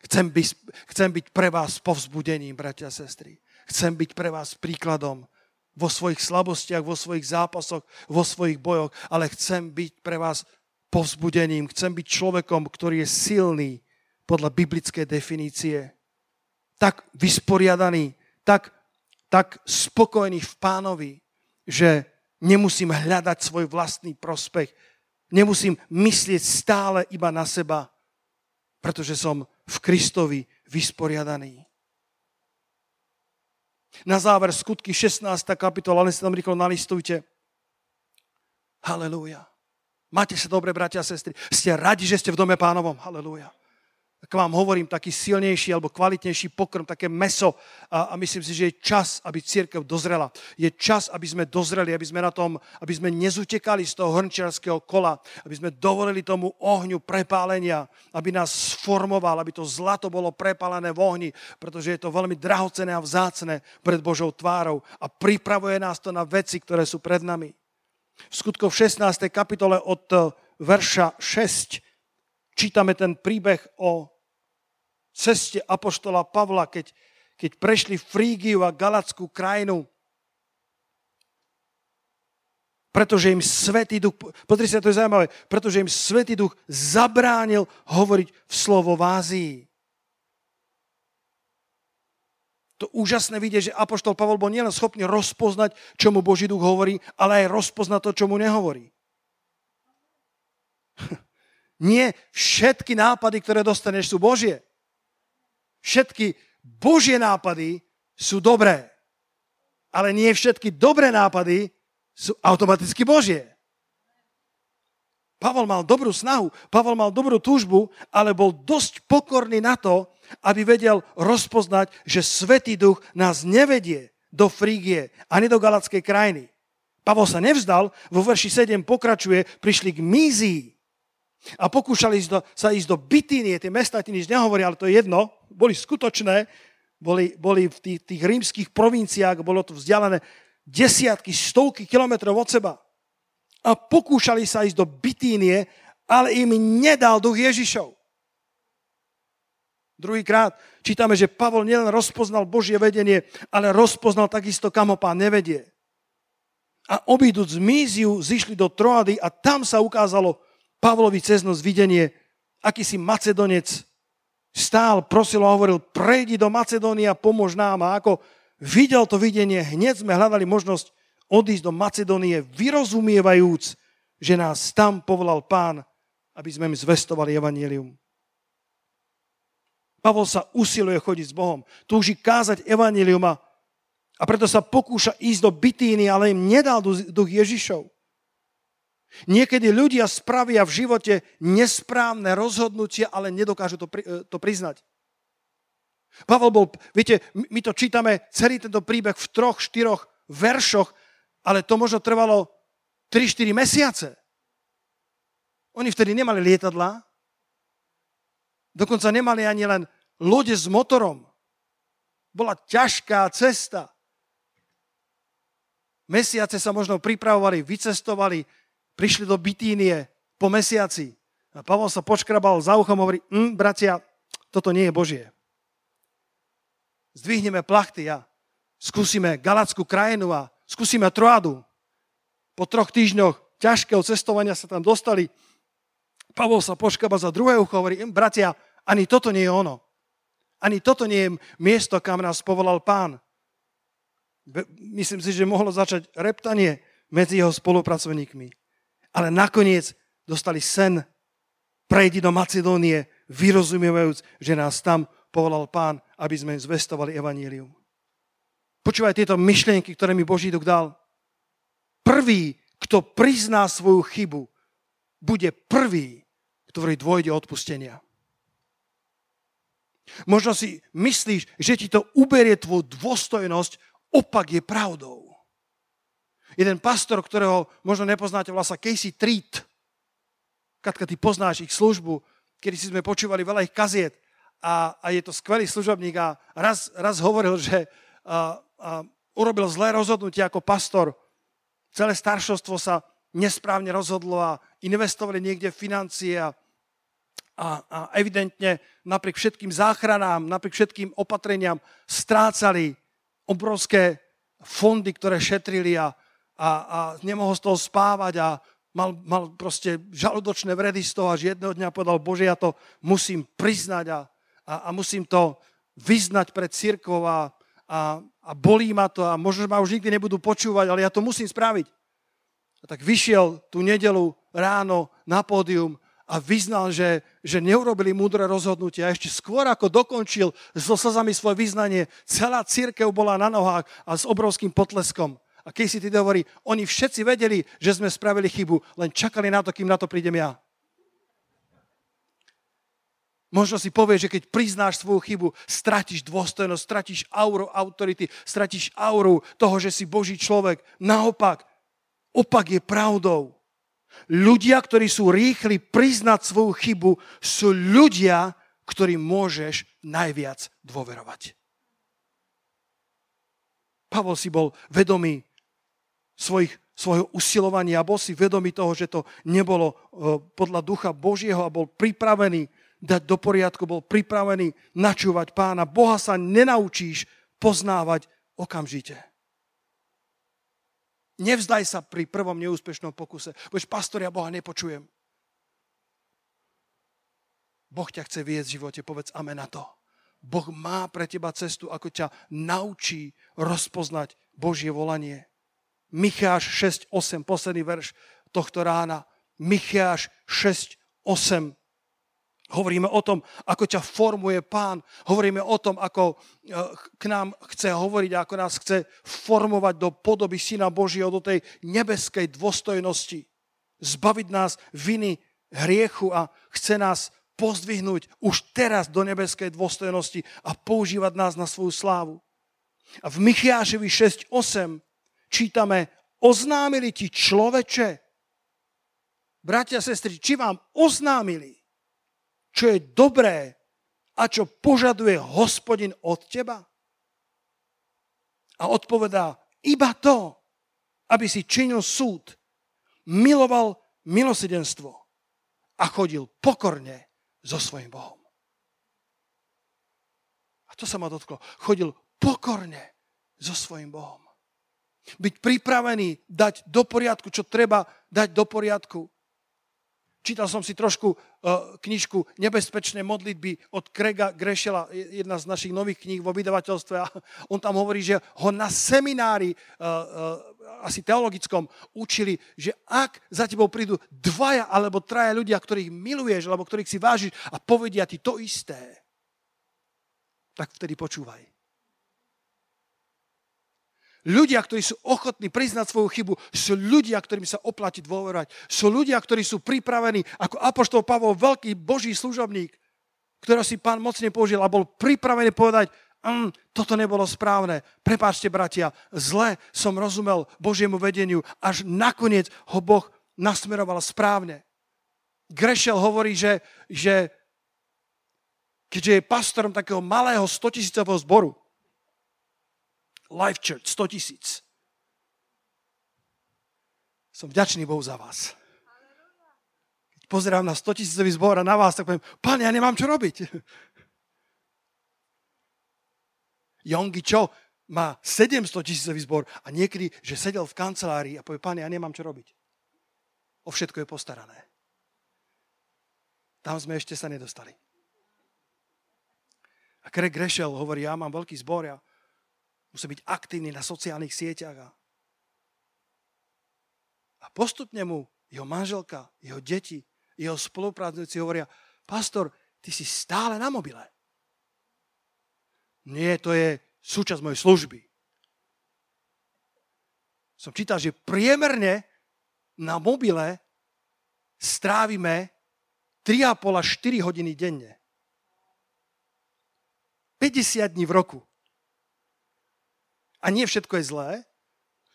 Speaker 1: Chcem byť, chcem byť pre vás povzbudením, bratia a sestry. Chcem byť pre vás príkladom vo svojich slabostiach, vo svojich zápasoch, vo svojich bojoch, ale chcem byť pre vás povzbudením. Chcem byť človekom, ktorý je silný podľa biblickej definície. Tak vysporiadaný, tak tak spokojný v pánovi, že nemusím hľadať svoj vlastný prospech. Nemusím myslieť stále iba na seba, pretože som v Kristovi vysporiadaný. Na záver skutky 16. kapitola, len si tam rýchlo nalistujte. Halelúja. Máte sa dobre, bratia a sestry. Ste radi, že ste v dome pánovom. Halelúja k vám hovorím, taký silnejší alebo kvalitnejší pokrm, také meso a, a myslím si, že je čas, aby církev dozrela. Je čas, aby sme dozreli, aby sme na tom, aby sme nezutekali z toho hrnčiarského kola, aby sme dovolili tomu ohňu prepálenia, aby nás sformoval, aby to zlato bolo prepálené v ohni, pretože je to veľmi drahocené a vzácne pred Božou tvárou a pripravuje nás to na veci, ktoré sú pred nami. V skutku v 16. kapitole od eh, verša 6 čítame ten príbeh o ceste Apoštola Pavla, keď, keď prešli Frígiu a Galackú krajinu, pretože im Svetý Duch, pozri sa, to je zaujímavé, pretože im Svetý Duch zabránil hovoriť v slovo v Ázii. To úžasné vidieť, že Apoštol Pavol bol nielen schopný rozpoznať, čo mu Boží duch hovorí, ale aj rozpoznať to, čo mu nehovorí. Nie všetky nápady, ktoré dostaneš, sú Božie. Všetky Božie nápady sú dobré. ale nie všetky dobré nápady sú automaticky Božie. Pavol mal dobrú snahu, Pavol mal dobrú túžbu, ale bol dosť pokorný na to, aby vedel rozpoznať, že Svetý duch nás nevedie do Frígie ani do Galackej krajiny. Pavol sa nevzdal, vo verši 7 pokračuje, prišli k Mízii a pokúšali ísť do, sa ísť do Bitínie, tie mesta ti nič nehovoria, ale to je jedno, boli skutočné, boli, boli v tých, tých rímskych provinciách, bolo to vzdialené desiatky, stovky kilometrov od seba a pokúšali sa ísť do Bitínie, ale im nedal duch Ježišov. Druhýkrát čítame, že Pavol nielen rozpoznal Božie vedenie, ale rozpoznal takisto, kam ho pán nevedie. A obíduc z Míziu zišli do Troady a tam sa ukázalo Pavlovi cez noc videnie, aký si Macedonec stál, prosil a hovoril, prejdi do Macedónie a pomôž nám. A ako videl to videnie, hneď sme hľadali možnosť odísť do Macedónie, vyrozumievajúc, že nás tam povolal pán, aby sme im zvestovali evanílium. Pavol sa usiluje chodiť s Bohom, túži kázať evanílium a, a preto sa pokúša ísť do bytíny, ale im nedal duch Ježišov. Niekedy ľudia spravia v živote nesprávne rozhodnutie, ale nedokážu to, pri, to priznať. Pavel bol, viete, my to čítame celý tento príbeh v troch, štyroch veršoch ale to možno trvalo 3-4 mesiace. Oni vtedy nemali lietadla, dokonca nemali ani len lode s motorom. Bola ťažká cesta. Mesiace sa možno pripravovali, vycestovali, prišli do Bitínie po mesiaci. A Pavol sa počkrabal za uchom a hovorí, hm, bratia, toto nie je Božie. Zdvihneme plachty a skúsime Galackú krajinu a skúsime Troádu. Po troch týždňoch ťažkého cestovania sa tam dostali. Pavol sa poškaba za druhé ucho, hovorí, hm, bratia, ani toto nie je ono. Ani toto nie je miesto, kam nás povolal pán. Myslím si, že mohlo začať reptanie medzi jeho spolupracovníkmi. Ale nakoniec dostali sen, prejdi do Macedónie, vyrozumievajúc, že nás tam povolal pán, aby sme zvestovali evanílium. Počúvaj tieto myšlienky, ktoré mi Boží duch dal. Prvý, kto prizná svoju chybu, bude prvý, ktorý dôjde odpustenia. Možno si myslíš, že ti to uberie tvoju dôstojnosť, opak je pravdou. Jeden pastor, ktorého možno nepoznáte, volá sa Casey Treat. Katka, ty poznáš ich službu, kedy si sme počúvali veľa ich kaziet a, a je to skvelý služobník a raz, raz hovoril, že a, a urobil zlé rozhodnutie ako pastor. Celé staršovstvo sa nesprávne rozhodlo a investovali niekde financie a, a, a evidentne napriek všetkým záchranám, napriek všetkým opatreniam strácali obrovské fondy, ktoré šetrili a, a, a nemohol z toho spávať a mal, mal proste žalúdočné vredy z toho, až jedného dňa povedal, Bože, ja to musím priznať a, a, a musím to vyznať pred církvou a, a, a bolí ma to a možno ma už nikdy nebudú počúvať, ale ja to musím spraviť. A tak vyšiel tú nedelu ráno na pódium a vyznal, že, že neurobili múdre rozhodnutie. A ešte skôr, ako dokončil so slzami svoje vyznanie, celá církev bola na nohách a s obrovským potleskom. A keď si ty hovorí, oni všetci vedeli, že sme spravili chybu, len čakali na to, kým na to prídem ja. Možno si povieš, že keď priznáš svoju chybu, stratíš dôstojnosť, stratíš auru autority, stratíš auru toho, že si Boží človek. Naopak, opak je pravdou. Ľudia, ktorí sú rýchli priznať svoju chybu, sú ľudia, ktorým môžeš najviac dôverovať. Pavol si bol vedomý svojich, svojho usilovania a bol si vedomý toho, že to nebolo eh, podľa ducha Božieho a bol pripravený dať do poriadku, bol pripravený načúvať pána. Boha sa nenaučíš poznávať okamžite. Nevzdaj sa pri prvom neúspešnom pokuse. Bož, pastor, ja Boha nepočujem. Boh ťa chce viesť v živote, povedz amen na to. Boh má pre teba cestu, ako ťa naučí rozpoznať Božie volanie. Micháš 6.8, posledný verš tohto rána. Micháš 6.8 Hovoríme o tom, ako ťa formuje pán. Hovoríme o tom, ako e, k nám chce hovoriť, ako nás chce formovať do podoby Syna Božieho, do tej nebeskej dôstojnosti. Zbaviť nás viny, hriechu a chce nás pozdvihnúť už teraz do nebeskej dôstojnosti a používať nás na svoju slávu. A v Michiáševi 6.8 čítame, oznámili ti človeče, bratia sestry, či vám oznámili, čo je dobré a čo požaduje hospodin od teba? A odpovedá, iba to, aby si činil súd, miloval milosidenstvo a chodil pokorne so svojím Bohom. A to sa ma dotklo. Chodil pokorne so svojím Bohom. Byť pripravený dať do poriadku, čo treba dať do poriadku Čítal som si trošku uh, knižku Nebezpečné modlitby od Krega Grešela, jedna z našich nových kníh vo vydavateľstve. A on tam hovorí, že ho na seminári, uh, uh, asi teologickom, učili, že ak za tebou prídu dvaja alebo traja ľudia, ktorých miluješ alebo ktorých si vážiš a povedia ti to isté, tak vtedy počúvaj. Ľudia, ktorí sú ochotní priznať svoju chybu, sú ľudia, ktorým sa oplatí dôverovať. Sú ľudia, ktorí sú pripravení, ako Apoštol Pavol, veľký boží služobník, ktorého si pán mocne použil a bol pripravený povedať, mm, toto nebolo správne, prepáčte bratia, zle som rozumel Božiemu vedeniu, až nakoniec ho Boh nasmeroval správne. Grešel hovorí, že, že keďže je pastorom takého malého 100 tisícového zboru, Life Church, 100 tisíc. Som vďačný Bohu za vás. Keď pozerám na 100 tisícový zbor a na vás, tak poviem, pane, ja nemám čo robiť. Jongi čo? Má 700 tisícový zbor a niekedy, že sedel v kancelárii a povie, pane, ja nemám čo robiť. O všetko je postarané. Tam sme ešte sa nedostali. A Craig Greshel hovorí, ja mám veľký zbor, ja Musí byť aktívny na sociálnych sieťach. A, postupne mu jeho manželka, jeho deti, jeho spolupracujúci hovoria, pastor, ty si stále na mobile. Nie, to je súčasť mojej služby. Som čítal, že priemerne na mobile strávime 3,5 až 4 hodiny denne. 50 dní v roku. A nie všetko je zlé.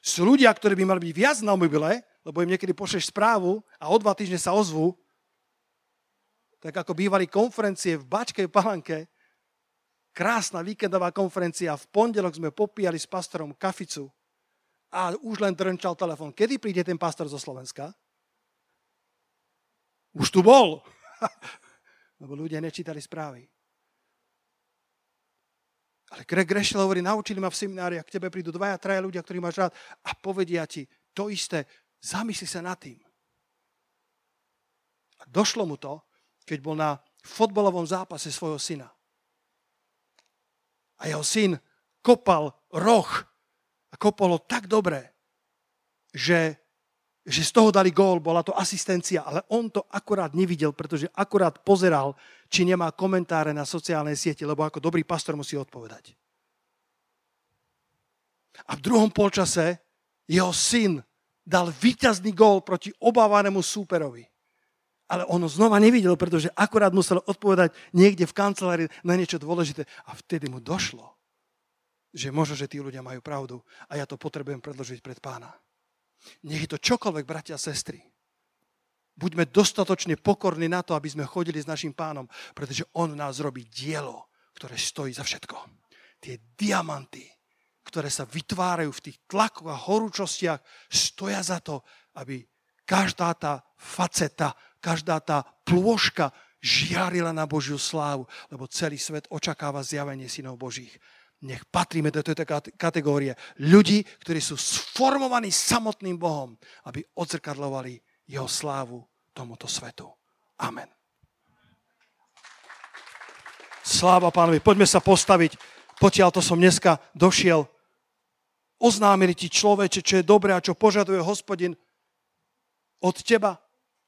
Speaker 1: Sú ľudia, ktorí by mali byť viac na mobile, lebo im niekedy pošleš správu a o dva týždne sa ozvú, tak ako bývali konferencie v Bačkej Palanke, krásna víkendová konferencia, v pondelok sme popíjali s pastorom kaficu a už len drnčal telefon. Kedy príde ten pastor zo Slovenska? Už tu bol. Lebo ľudia nečítali správy. Ale Greg Grešel hovorí, naučili ma v seminári, ak tebe prídu dvaja, traja ľudia, ktorí máš rád a povedia ti to isté, zamysli sa nad tým. A došlo mu to, keď bol na fotbalovom zápase svojho syna. A jeho syn kopal roh a kopal ho tak dobre, že, že z toho dali gól, bola to asistencia, ale on to akurát nevidel, pretože akurát pozeral či nemá komentáre na sociálnej siete, lebo ako dobrý pastor musí odpovedať. A v druhom polčase jeho syn dal víťazný gól proti obávanému súperovi. Ale on ho znova nevidel, pretože akorát musel odpovedať niekde v kancelárii na niečo dôležité. A vtedy mu došlo, že možno, že tí ľudia majú pravdu a ja to potrebujem predložiť pred pána. Nech je to čokoľvek, bratia a sestry. Buďme dostatočne pokorní na to, aby sme chodili s našim pánom, pretože on nás robí dielo, ktoré stojí za všetko. Tie diamanty, ktoré sa vytvárajú v tých tlakoch a horúčostiach, stoja za to, aby každá tá faceta, každá tá plôžka žiarila na Božiu slávu, lebo celý svet očakáva zjavenie synov Božích. Nech patríme do tejto kategórie ľudí, ktorí sú sformovaní samotným Bohom, aby odzrkadlovali jeho slávu tomuto svetu. Amen. Sláva pánovi. Poďme sa postaviť. Potiaľ to som dneska došiel. Oznámili ti človeče, čo je dobré a čo požaduje hospodin od teba.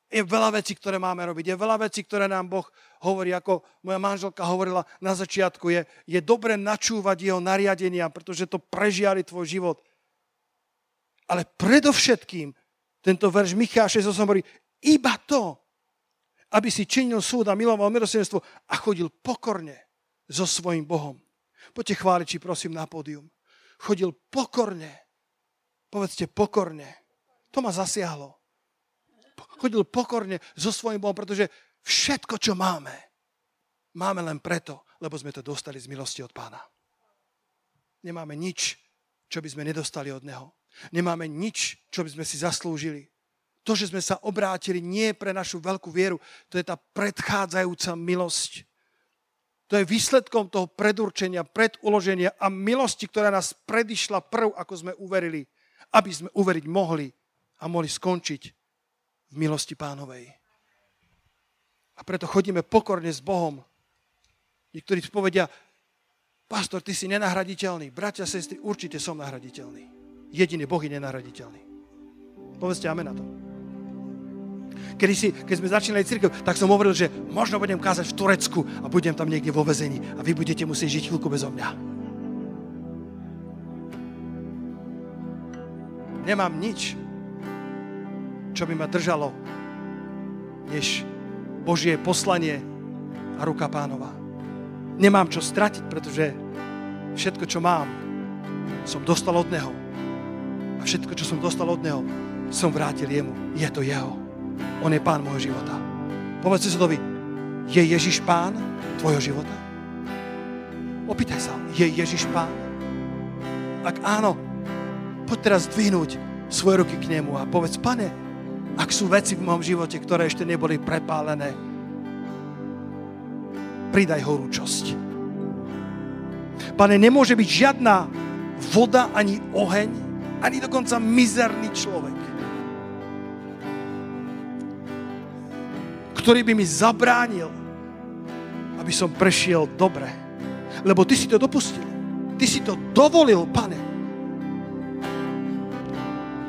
Speaker 1: Je veľa vecí, ktoré máme robiť. Je veľa vecí, ktoré nám Boh hovorí, ako moja manželka hovorila na začiatku. Je, je dobre načúvať jeho nariadenia, pretože to prežiali tvoj život. Ale predovšetkým, tento verš Micháša 6 hovorí, iba to, aby si činil súd a miloval milosrdenstvo a chodil pokorne so svojím Bohom. Poďte chváliči, prosím, na pódium. Chodil pokorne. Povedzte pokorne. To ma zasiahlo chodil pokorne so svojím Bohom, pretože všetko, čo máme, máme len preto, lebo sme to dostali z milosti od pána. Nemáme nič, čo by sme nedostali od neho. Nemáme nič, čo by sme si zaslúžili. To, že sme sa obrátili, nie pre našu veľkú vieru. To je tá predchádzajúca milosť. To je výsledkom toho predurčenia, preduloženia a milosti, ktorá nás predišla prv, ako sme uverili, aby sme uveriť mohli a mohli skončiť v milosti pánovej. A preto chodíme pokorne s Bohom. Niektorí povedia, pastor, ty si nenahraditeľný. Bratia sestry, určite som nahraditeľný. Jediný Boh je nenahraditeľný. Povedzte amen na to. Kedy si, keď sme začínali církev, tak som hovoril, že možno budem kázať v Turecku a budem tam niekde vo vezení a vy budete musieť žiť chvíľku bezo mňa. Nemám nič, čo by ma držalo, než Božie poslanie a ruka pánova. Nemám čo stratiť, pretože všetko, čo mám, som dostal od Neho. A všetko, čo som dostal od Neho, som vrátil Jemu. Je to Jeho. On je pán môjho života. Povedzte sa vy, je Ježiš pán tvojho života? Opýtaj sa, je Ježiš pán? Ak áno, poď teraz dvihnúť svoje ruky k nemu a povedz, pane, ak sú veci v mojom živote, ktoré ešte neboli prepálené, pridaj horúčosť. Pane, nemôže byť žiadna voda, ani oheň, ani dokonca mizerný človek, ktorý by mi zabránil, aby som prešiel dobre. Lebo Ty si to dopustil. Ty si to dovolil, pane.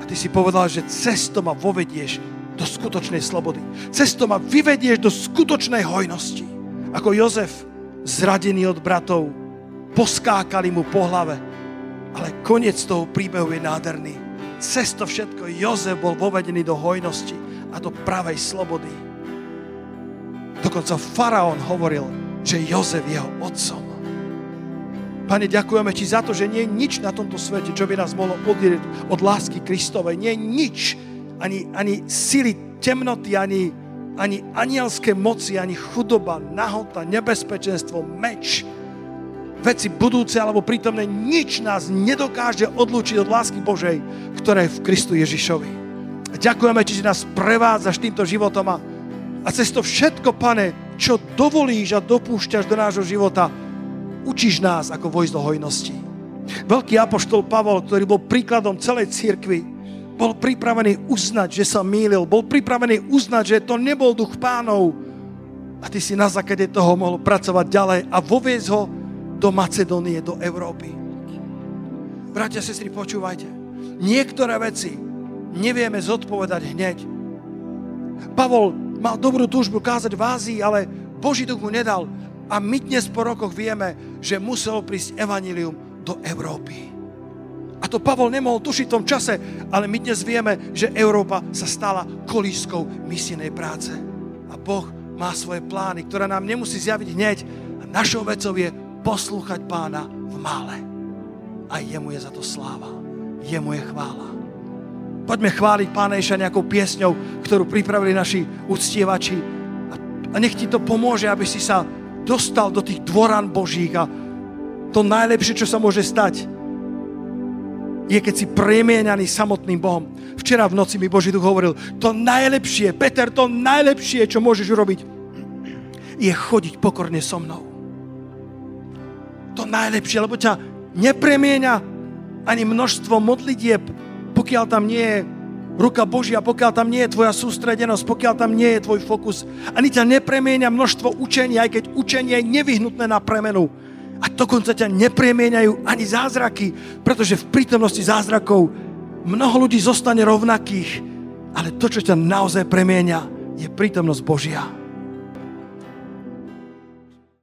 Speaker 1: Ty si povedal, že cesto ma vovedieš do skutočnej slobody. Cesto ma vyvedieš do skutočnej hojnosti. Ako Jozef, zradený od bratov, poskákali mu po hlave. Ale koniec toho príbehu je nádherný. Cesto všetko Jozef bol vovedený do hojnosti a do pravej slobody. Dokonca faraón hovoril, že Jozef je jeho otcom. Pane, ďakujeme Ti za to, že nie je nič na tomto svete, čo by nás mohlo oddieliť od lásky Kristovej. Nie je nič, ani, ani sily temnoty, ani, ani anielské moci, ani chudoba, nahota, nebezpečenstvo, meč, veci budúce alebo prítomné, nič nás nedokáže odlúčiť od lásky Božej, ktorá je v Kristu Ježišovi. A ďakujeme Ti, že nás prevádzaš týmto životom a, a cez to všetko, pane, čo dovolíš a dopúšťaš do nášho života, Učíš nás, ako vojsť do hojnosti. Veľký apoštol Pavol, ktorý bol príkladom celej cirkvi, bol pripravený uznať, že sa mýlil. Bol pripravený uznať, že to nebol duch pánov. A ty si na základe toho mohol pracovať ďalej a voviezť ho do Macedónie, do Európy. Bratia, sestry, počúvajte. Niektoré veci nevieme zodpovedať hneď. Pavol mal dobrú túžbu kázať v Ázii, ale Boží duch mu nedal. A my dnes po rokoch vieme, že muselo prísť evanilium do Európy. A to Pavol nemohol tušiť v tom čase, ale my dnes vieme, že Európa sa stala kolískou misijnej práce. A Boh má svoje plány, ktoré nám nemusí zjaviť hneď. A našou vecou je poslúchať pána v mále. A jemu je za to sláva. Jemu je chvála. Poďme chváliť pána Ježa nejakou piesňou, ktorú pripravili naši uctievači. A nech ti to pomôže, aby si sa dostal do tých dvoran Božích a to najlepšie, čo sa môže stať, je, keď si premieňaný samotným Bohom. Včera v noci mi Boží duch hovoril, to najlepšie, Peter, to najlepšie, čo môžeš urobiť, je chodiť pokorne so mnou. To najlepšie, lebo ťa nepremieňa ani množstvo modlitieb, pokiaľ tam nie je ruka Božia, pokiaľ tam nie je tvoja sústredenosť, pokiaľ tam nie je tvoj fokus. Ani ťa nepremienia množstvo učenia, aj keď učenie je nevyhnutné na premenu. A dokonca ťa nepremieňajú ani zázraky, pretože v prítomnosti zázrakov mnoho ľudí zostane rovnakých, ale to, čo ťa naozaj premieňa, je prítomnosť Božia.